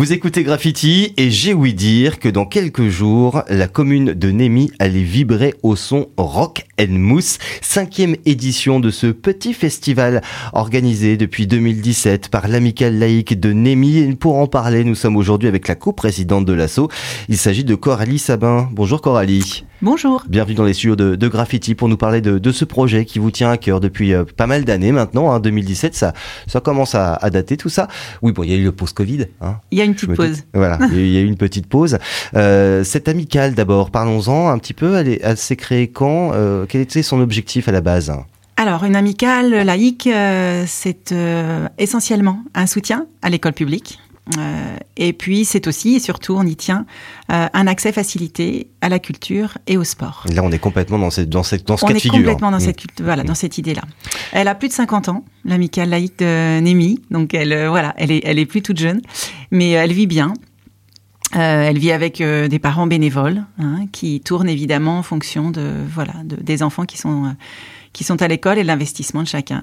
Vous écoutez Graffiti et j'ai ouï dire que dans quelques jours, la commune de Némy allait vibrer au son rock and mousse, cinquième édition de ce petit festival organisé depuis 2017 par l'amicale laïque de Némy. Et pour en parler, nous sommes aujourd'hui avec la coprésidente de l'assaut. Il s'agit de Coralie Sabin. Bonjour Coralie. Bonjour. Bienvenue dans les studios de, Graffiti pour nous parler de, ce projet qui vous tient à cœur depuis euh, pas mal d'années maintenant. Hein, 2017, ça, ça commence à, dater tout ça. Oui, bon, il y a eu le post-Covid. Hein, il y a une petite pause. Voilà, il y a eu une petite pause. Euh, cette amicale d'abord, parlons-en un petit peu. Elle, s'est créée quand euh, Quel était son objectif à la base? Alors, une amicale laïque, euh, c'est essentiellement un soutien à l'école publique, euh, et puis, c'est aussi et surtout, on y tient, euh, un accès facilité à la culture et au sport. Là, on est complètement dans, cette, dans, cette, dans ce cas de figure. On est complètement dans, cette, mmh. voilà, dans cette idée-là. Elle a plus de 50 ans, l'amicale laïque de Némi, donc elle, euh, voilà, elle est, elle est plus toute jeune, mais elle vit bien. elle vit avec des parents bénévoles hein, qui tournent évidemment en fonction de voilà de, des enfants qui sont qui sont à l'école et de l'investissement de chacun.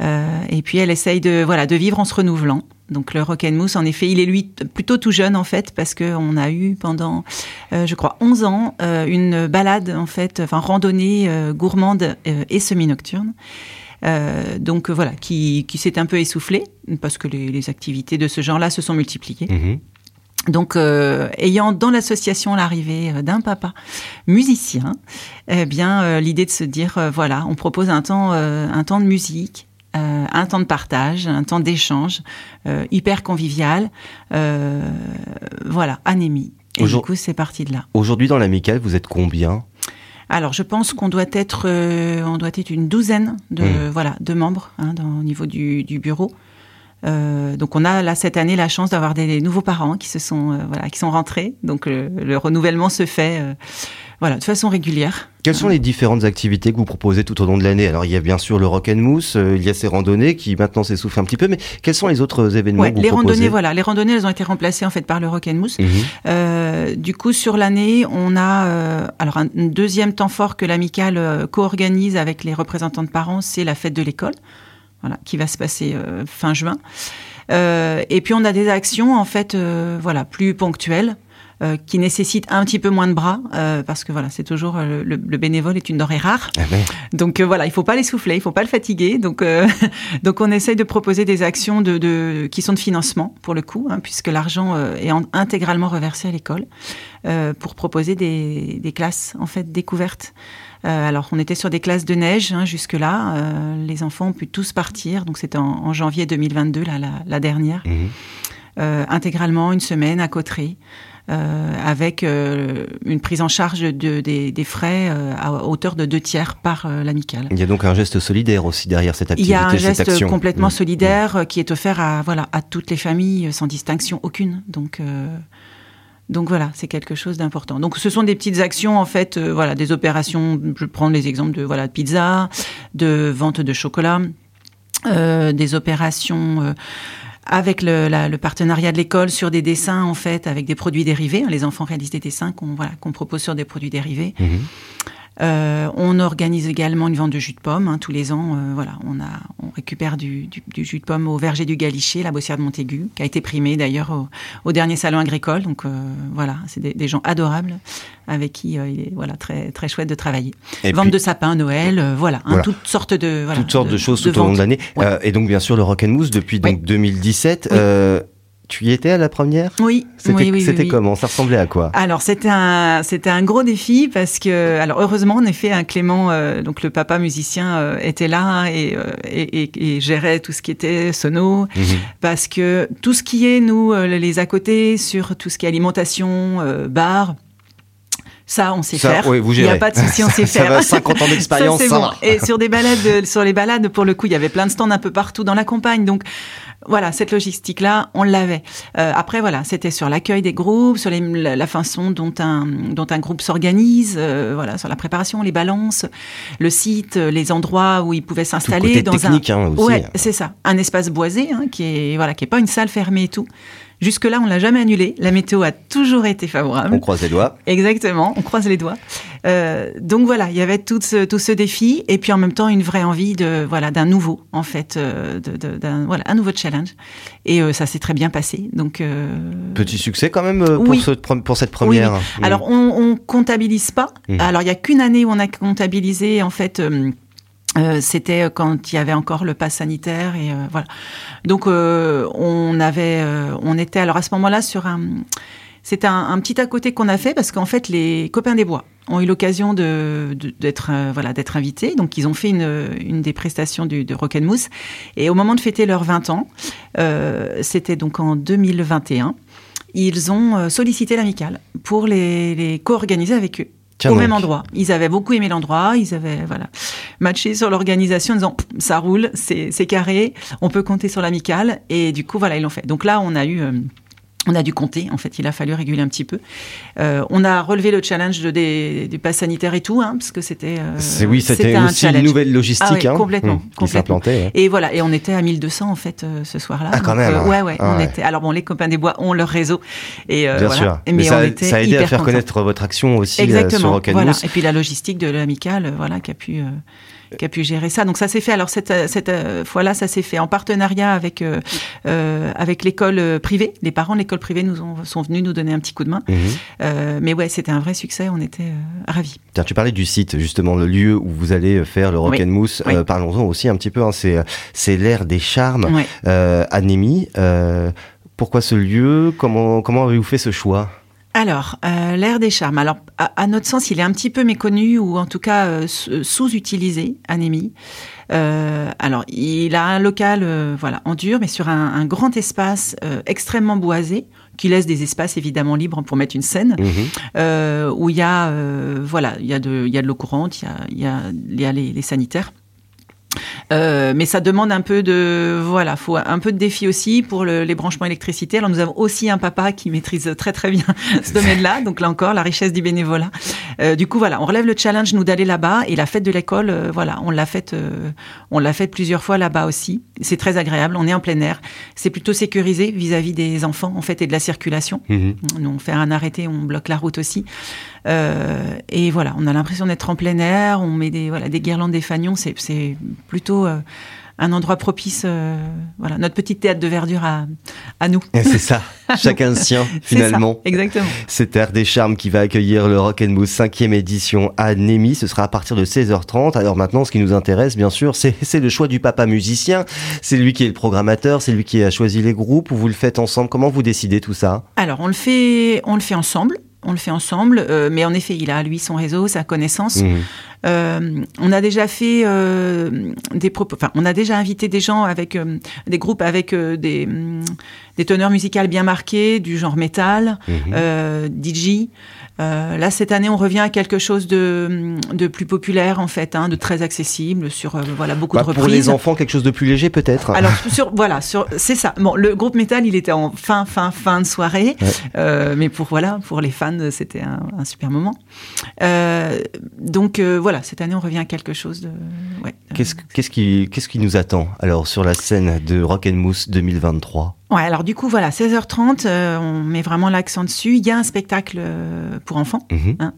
et puis elle essaye de voilà de vivre en se renouvelant. Donc le Rock'n'Mousse, en effet, il est lui plutôt tout jeune en fait, parce qu'on a eu pendant, euh, je crois, 11 ans, euh, une balade en fait, enfin randonnée euh, gourmande et semi-nocturne. donc voilà, qui, qui s'est un peu essoufflée, parce que les, les activités de ce genre-là se sont multipliées. Mhm. Donc, ayant dans l'association l'arrivée d'un papa musicien, eh bien, l'idée de se dire, voilà, on propose un temps, un temps de musique euh, un temps de partage, un temps d'échange euh, hyper convivial. Euh, voilà, anémie. Et du coup, c'est parti de là. Aujourd'hui, dans l'amicale, vous êtes combien? Alors, je pense qu'on doit être, on doit être une douzaine de, mmh. voilà, de membres hein, au niveau du, bureau. Donc on a là cette année la chance d'avoir des, nouveaux parents qui se sont voilà qui sont rentrés. Donc le renouvellement se fait voilà, de façon régulière. Quelles sont les différentes activités que vous proposez tout au long de l'année? Alors, il y a bien sûr le rock and mousse, euh, il y a ces randonnées qui maintenant s'essoufflent un petit peu, mais quels sont les autres événements que vous Les randonnées, voilà, les randonnées, elles ont été remplacées en fait par le rock and mousse. Mhm. Euh, du coup, sur l'année, on a euh, alors un deuxième temps fort que l'amicale co-organise avec les représentants de parents, c'est la fête de l'école, voilà, qui va se passer fin juin. et puis on a des actions en fait, voilà, plus ponctuelles. Euh, qui nécessite un petit peu moins de bras, euh, parce que voilà, c'est toujours euh, le, le, bénévole est une denrée rare. Ah donc voilà, il faut pas l'essouffler, il faut pas le fatiguer. Donc donc on essaye de proposer des actions de, de, qui sont de financement pour le coup, hein, puisque l'argent est intégralement reversé à l'école pour proposer des, des, classes en fait découvertes. alors, on était sur des classes de neige hein, jusque-là. les enfants ont pu tous partir. Donc, c'était en, janvier 2022, là, la, la dernière. Mmh. intégralement, une semaine à Cotteret. Euh, avec euh, une prise en charge de, des, frais euh, à hauteur de deux tiers par l'amicale. Il y a donc un geste solidaire aussi derrière cette activité. Il y a un geste complètement mmh. solidaire qui est offert à voilà à toutes les familles sans distinction aucune. Donc donc voilà, c'est quelque chose d'important. Donc ce sont des petites actions en fait, voilà, des opérations. Je prends les exemples de voilà de pizza, de vente de chocolat, des opérations avec le, le partenariat de l'école sur des dessins en fait avec des produits dérivés. Les enfants réalisent des dessins qu'on voilà, qu'on propose sur des produits dérivés. Mhm. Euh, on organise également une vente de jus de pomme hein, tous les ans. Euh, voilà, on a, on récupère du, du, jus de pomme au verger du Galichet, la Bossière de Montaigu, qui a été primé d'ailleurs au, au, dernier salon agricole. Donc euh, voilà, c'est des, des, gens adorables avec qui il est voilà très très chouette de travailler. vente de sapins, Noël, voilà, hein, toutes sortes de voilà, toutes sortes de, choses tout au long de l'année. et donc bien sûr le rock and mousse depuis donc 2017. Tu y étais à la première? Oui. C'était oui, oui, comment? Ça ressemblait à quoi? Alors c'était un c'était un gros défi parce que alors heureusement en effet un Clément euh, donc le papa musicien euh, était là et, euh, et, et, gérait tout ce qui était sono mhm. parce que tout ce qui est nous les à côté sur tout ce qui est alimentation bar ça, on sait faire. Il n'y a pas de souci, on sait faire. ça va, 50 ans d'expérience. Bon. Et sur des balades, sur les balades, pour le coup, il y avait plein de stands un peu partout dans la campagne. Donc, voilà, cette logistique-là, on l'avait. Euh, après, voilà, c'était sur l'accueil des groupes, sur les, la, façon dont un, dont un groupe s'organise, euh, voilà, sur la préparation, les balances, le site, les endroits où ils pouvaient s'installer dans un. Hein, aussi. Ouais, c'est ça, un espace boisé, hein, qui est voilà, qui est pas une salle fermée et tout. Jusque-là, on l'a jamais annulé. La météo a toujours été favorable. On croise les doigts. Exactement, on croise les doigts. Euh, donc voilà, il y avait tout ce, tout ce défi et puis en même temps une vraie envie de voilà d'un nouveau en fait, euh, d'un voilà un nouveau challenge. Et euh, ça s'est très bien passé. Donc petit succès quand même pour, ce, pour cette première. Oui. Alors on, on comptabilise pas. Mmh. Alors il y a qu'une année où on a comptabilisé en fait. Euh, c'était quand il y avait encore le pass sanitaire et euh, voilà. Donc euh, on avait, on était alors à ce moment-là sur un, un, petit à côté qu'on a fait parce qu'en fait les copains des bois ont eu l'occasion d'être voilà d'être invités. Donc ils ont fait une, des prestations du, de Rock Mousse et au moment de fêter leurs 20 ans, c'était donc en 2021, ils ont sollicité l'amicale pour les, les co-organiser avec eux au même endroit. Ils avaient beaucoup aimé l'endroit, ils avaient voilà matché sur l'organisation en disant ça roule, c'est carré, on peut compter sur l'amical et du coup voilà ils l'ont fait. Donc là on a eu euh, on a dû compter, en fait, il a fallu réguler un petit peu. Euh, on a relevé le challenge de, des, du pass sanitaire et tout, hein, parce que c'était. Euh, oui, c'était aussi une nouvelle logistique. Ah, hein. complètement, mmh, complètement. Et voilà, et on était à 1200 en fait euh, ce soir-là. Ah, quand même. Euh, ouais, ouais, ah, on était. Alors bon, les copains des bois ont leur réseau, et Bien voilà. sûr. Mais, ça, ça, a aidé à faire connaître votre action aussi Exactement, sur Rock voilà. Et puis la logistique de l'amicale, voilà, qui a pu qui a pu gérer ça. Donc ça s'est fait. Alors cette, cette euh, fois-là, ça s'est fait en partenariat avec euh, euh, avec l'école privée. Les parents de l'école privée nous ont, sont venus nous donner un petit coup de main. Mhm. Euh, mais ouais, c'était un vrai succès. On était ravis. Tiens, tu parlais du site, justement, le lieu où vous allez faire le Rock and Mousse. Parlons-en aussi un petit peu. Hein. C'est c'est l'ère des charmes. Oui. Anémie. pourquoi ce lieu? Comment comment avez-vous fait ce choix? Alors, euh, l'air des charmes. Alors, à, notre sens, il est un petit peu méconnu ou en tout cas euh, sous-utilisé, Anémie. Euh, alors, il a un local, euh, voilà, en dur, mais sur un, un grand espace euh, extrêmement boisé, qui laisse des espaces évidemment libres pour mettre une scène, mmh. où il y a, voilà, il y a de, il y a de l'eau courante, il y a, il y a, il y a les, les sanitaires. Euh, mais ça demande un peu de voilà, faut un peu de défi aussi pour le, les branchements électricité. Alors nous avons aussi un papa qui maîtrise très très bien ce domaine-là, donc là encore la richesse du bénévolat. Euh, du coup voilà, on relève le challenge nous d'aller là-bas et la fête de l'école, euh, voilà, on l'a faite, euh, on l'a faite plusieurs fois là-bas aussi. C'est très agréable, on est en plein air, c'est plutôt sécurisé vis-à-vis des enfants en fait et de la circulation. Mmh. Nous on fait un arrêté, on bloque la route aussi. Euh, et voilà, on a l'impression d'être en plein air, on met des, voilà, des guirlandes, des fanions, c'est plutôt euh, un endroit propice, euh, voilà, notre petite théâtre de verdure à, à nous. C'est ça, chacun sien finalement. Ça, exactement. C'est Terre des Charmes qui va accueillir le Rock and Mousse 5e édition à Némy. Ce sera à partir de 16h30. Alors maintenant, ce qui nous intéresse, bien sûr, c'est le choix du papa musicien. C'est lui qui est le programmateur, c'est lui qui a choisi les groupes. Ou vous le faites ensemble Comment vous décidez tout ça? Alors on le fait, on le fait ensemble on le fait ensemble, euh, mais en effet, il a lui son réseau, sa connaissance. Mmh. Euh, on a déjà fait euh, des propos, enfin, on a déjà invité des gens avec des groupes avec des, mm, des teneurs musicales bien marquées, du genre métal, mmh. DJ. Euh, là, cette année, on revient à quelque chose de, de plus populaire, en fait, hein, de très accessible, sur euh, voilà beaucoup bah, de reprises. Pour les enfants, quelque chose de plus léger, peut-être. Alors, sur, voilà, sur, c'est ça. Bon, le groupe métal, il était en fin, fin, fin de soirée, euh, mais pour voilà, pour les fans, c'était un, un, super moment. Euh, donc euh, voilà, cette année, on revient à quelque chose de. Ouais, qu'est-ce, qu'est-ce qui, qu'est-ce qui nous attend alors sur la scène de Rock and Mousse 2023 Ouais, alors du coup, voilà, 16h30, euh, on met vraiment l'accent dessus. Il y a un spectacle euh, pour enfants. Mhm. Hein.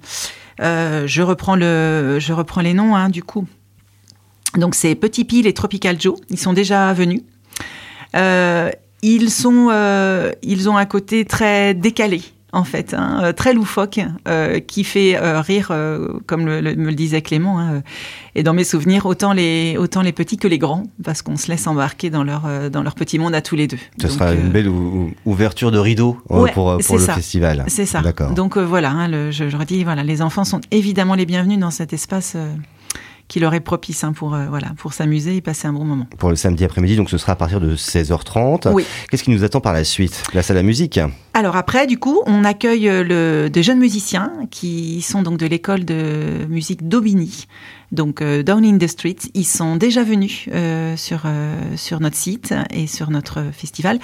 Euh, je, reprends le, je reprends les noms, hein, du coup. Donc, c'est Petit Pile et Tropical Joe. Ils sont déjà venus. ils, sont, ils ont un côté très décalé en fait, hein, euh, très loufoque, euh, qui fait euh, rire, comme me le disait Clément. Hein, et dans mes souvenirs, autant les, autant les petits que les grands, parce qu'on se laisse embarquer dans leur, dans leur petit monde à tous les deux. Ce sera une belle ouverture de rideau pour, pour le festival. C'est ça. Donc voilà, hein, le, je, je redis, voilà, les enfants sont évidemment les bienvenus dans cet espace qui leur est propice hein, pour, euh, voilà, pour s'amuser et passer un bon moment. Pour le samedi après-midi, donc ce sera à partir de 16h30. Oui. Qu'est-ce qui nous attend par la suite? Place à la musique? Alors après, du coup, on accueille euh, le, des jeunes musiciens qui sont donc de l'école de musique d'Aubigny. Donc euh, Down in the Streets, ils sont déjà venus euh, sur euh, sur notre site et sur notre festival.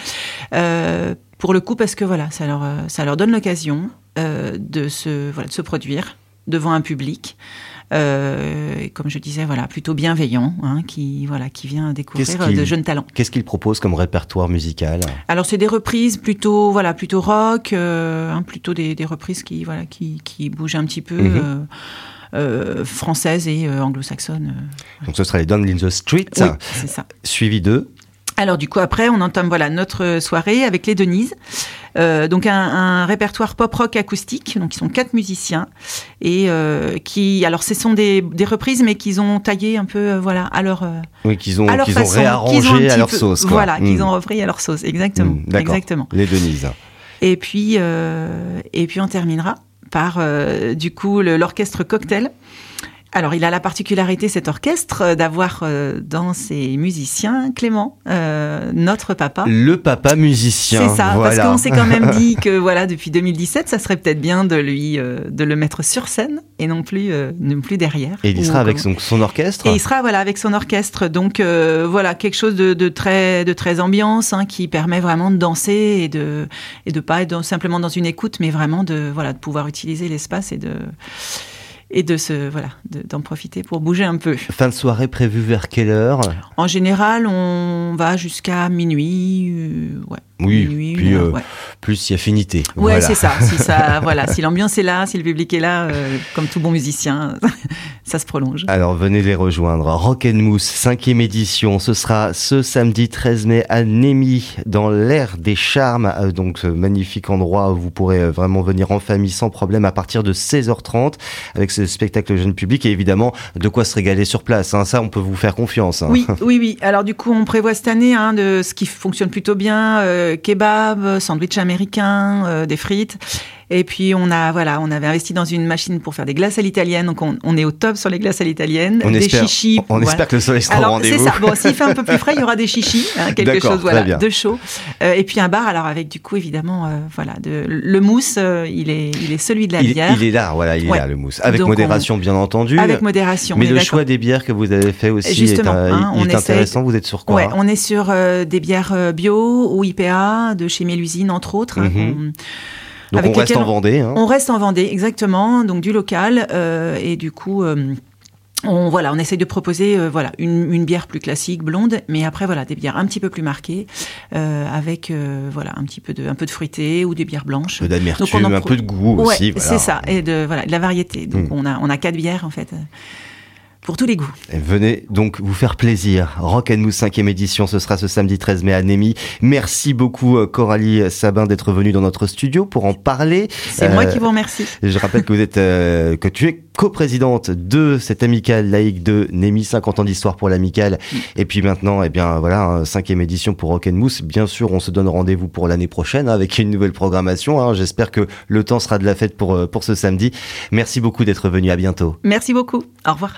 Pour le coup, parce que voilà, ça leur ça leur donne l'occasion de se voilà de se produire devant un public. Euh, comme je disais, voilà, plutôt bienveillant, hein, qui voilà, qui vient découvrir euh, de jeunes talents. Qu'est-ce qu'il propose comme répertoire musical Alors c'est des reprises plutôt voilà, plutôt rock, euh, hein, plutôt des, des, reprises qui voilà, qui, qui bougent un petit peu. Française et anglo-saxonne. Donc ce sera les Down in the Street. Oui, ça. Suivi de alors du coup après on entame voilà notre soirée avec les Denises, euh, donc un, répertoire pop rock acoustique, donc ils sont quatre musiciens et euh, qui alors ce sont des, reprises mais qu'ils ont taillé un peu euh, voilà à leur oui qu'ils ont qu'ils ont réarrangé à leur sauce quoi. voilà qu'ils hmm. ont repris à leur sauce exactement hmm, exactement les Denises. Et puis et puis on terminera par du coup l'orchestre cocktail alors, il a la particularité, cet orchestre, euh, d'avoir euh, dans ses musiciens Clément, euh, notre papa. Le papa musicien. C'est ça, parce qu'on s'est quand même dit que voilà, depuis 2017, ça serait peut-être bien de lui, de le mettre sur scène et non plus, non plus derrière. Et il sera avec son, orchestre. Et il sera voilà avec son orchestre, donc voilà quelque chose de, très, de très ambiance, hein, qui permet vraiment de danser et de et de pas être simplement dans une écoute, mais vraiment de voilà de pouvoir utiliser l'espace et de et de se voilà d'en profiter pour bouger un peu. Fin de soirée prévue vers quelle heure? En général, on va jusqu'à minuit. Euh, ouais. Oui, puis euh, plus si affinité. Ouais, c'est ça. Si ça, voilà, si l'ambiance est là, si le public est là, euh, comme tout bon musicien, ça se prolonge. Alors venez les rejoindre. Rock and Mousse, cinquième édition. Ce sera ce samedi 13 mai à Némy, dans l'air des charmes. Euh, donc ce magnifique endroit où vous pourrez vraiment venir en famille sans problème à partir de 16h30 avec spectacle jeune public et évidemment de quoi se régaler sur place. Hein. Ça, on peut vous faire confiance. Hein. Oui, oui, oui. Alors du coup, on prévoit cette année hein, de ce qui fonctionne plutôt bien kebab, sandwich américain, euh, des frites. Et puis on a voilà, on avait investi dans une machine pour faire des glaces à l'italienne, donc on, est au top sur les glaces à l'italienne. On des espère, chichis. On, espère que le soleil sera au rendez-vous. C'est ça. Bon, s'il fait un peu plus frais, il y aura des chichis, hein, quelque chose voilà, de chaud. Euh, et puis un bar, alors avec du coup évidemment, euh, voilà, de, le mousse, euh, il est, il est celui de la bière. Il est là, voilà, il est là le mousse, avec modération bien entendu. Avec modération. Mais le choix des bières que vous avez fait aussi est, hein, il est intéressant. Vous êtes sur quoi ouais, On est sur des bières bio ou IPA de chez Mélusine entre autres. Mhm. Donc on reste en Vendée. Hein. On reste en Vendée, exactement, donc du local. Euh, et du coup, euh, on, voilà, on essaye de proposer euh, voilà, une, bière plus classique, blonde, mais après, voilà, des bières un petit peu plus marquées, avec voilà, un petit peu de, un peu de fruité ou des bières blanches. Un peu d'amertume, un peu de goût aussi. C'est ça, et de, voilà, de la variété. Donc hmm. on, a, on a quatre bières, en fait pour tous les goûts. venez donc vous faire plaisir. Rock and Mousse 5e édition, ce sera ce samedi 13 mai à Némy. Merci beaucoup euh, Coralie Sabin d'être venue dans notre studio pour en parler. C'est moi qui vous remercie. Euh, je rappelle que vous êtes euh, que tu es coprésidente de cette amicale laïque de Némy, 50 ans d'histoire pour l'amicale. Et puis maintenant, eh bien voilà, 5 cinquième édition pour Rock and Mousse. Bien sûr, on se donne rendez-vous pour l'année prochaine hein, avec une nouvelle programmation. Hein. J'espère que le temps sera de la fête pour pour ce samedi. Merci beaucoup d'être venu. À bientôt. Merci beaucoup. Au revoir.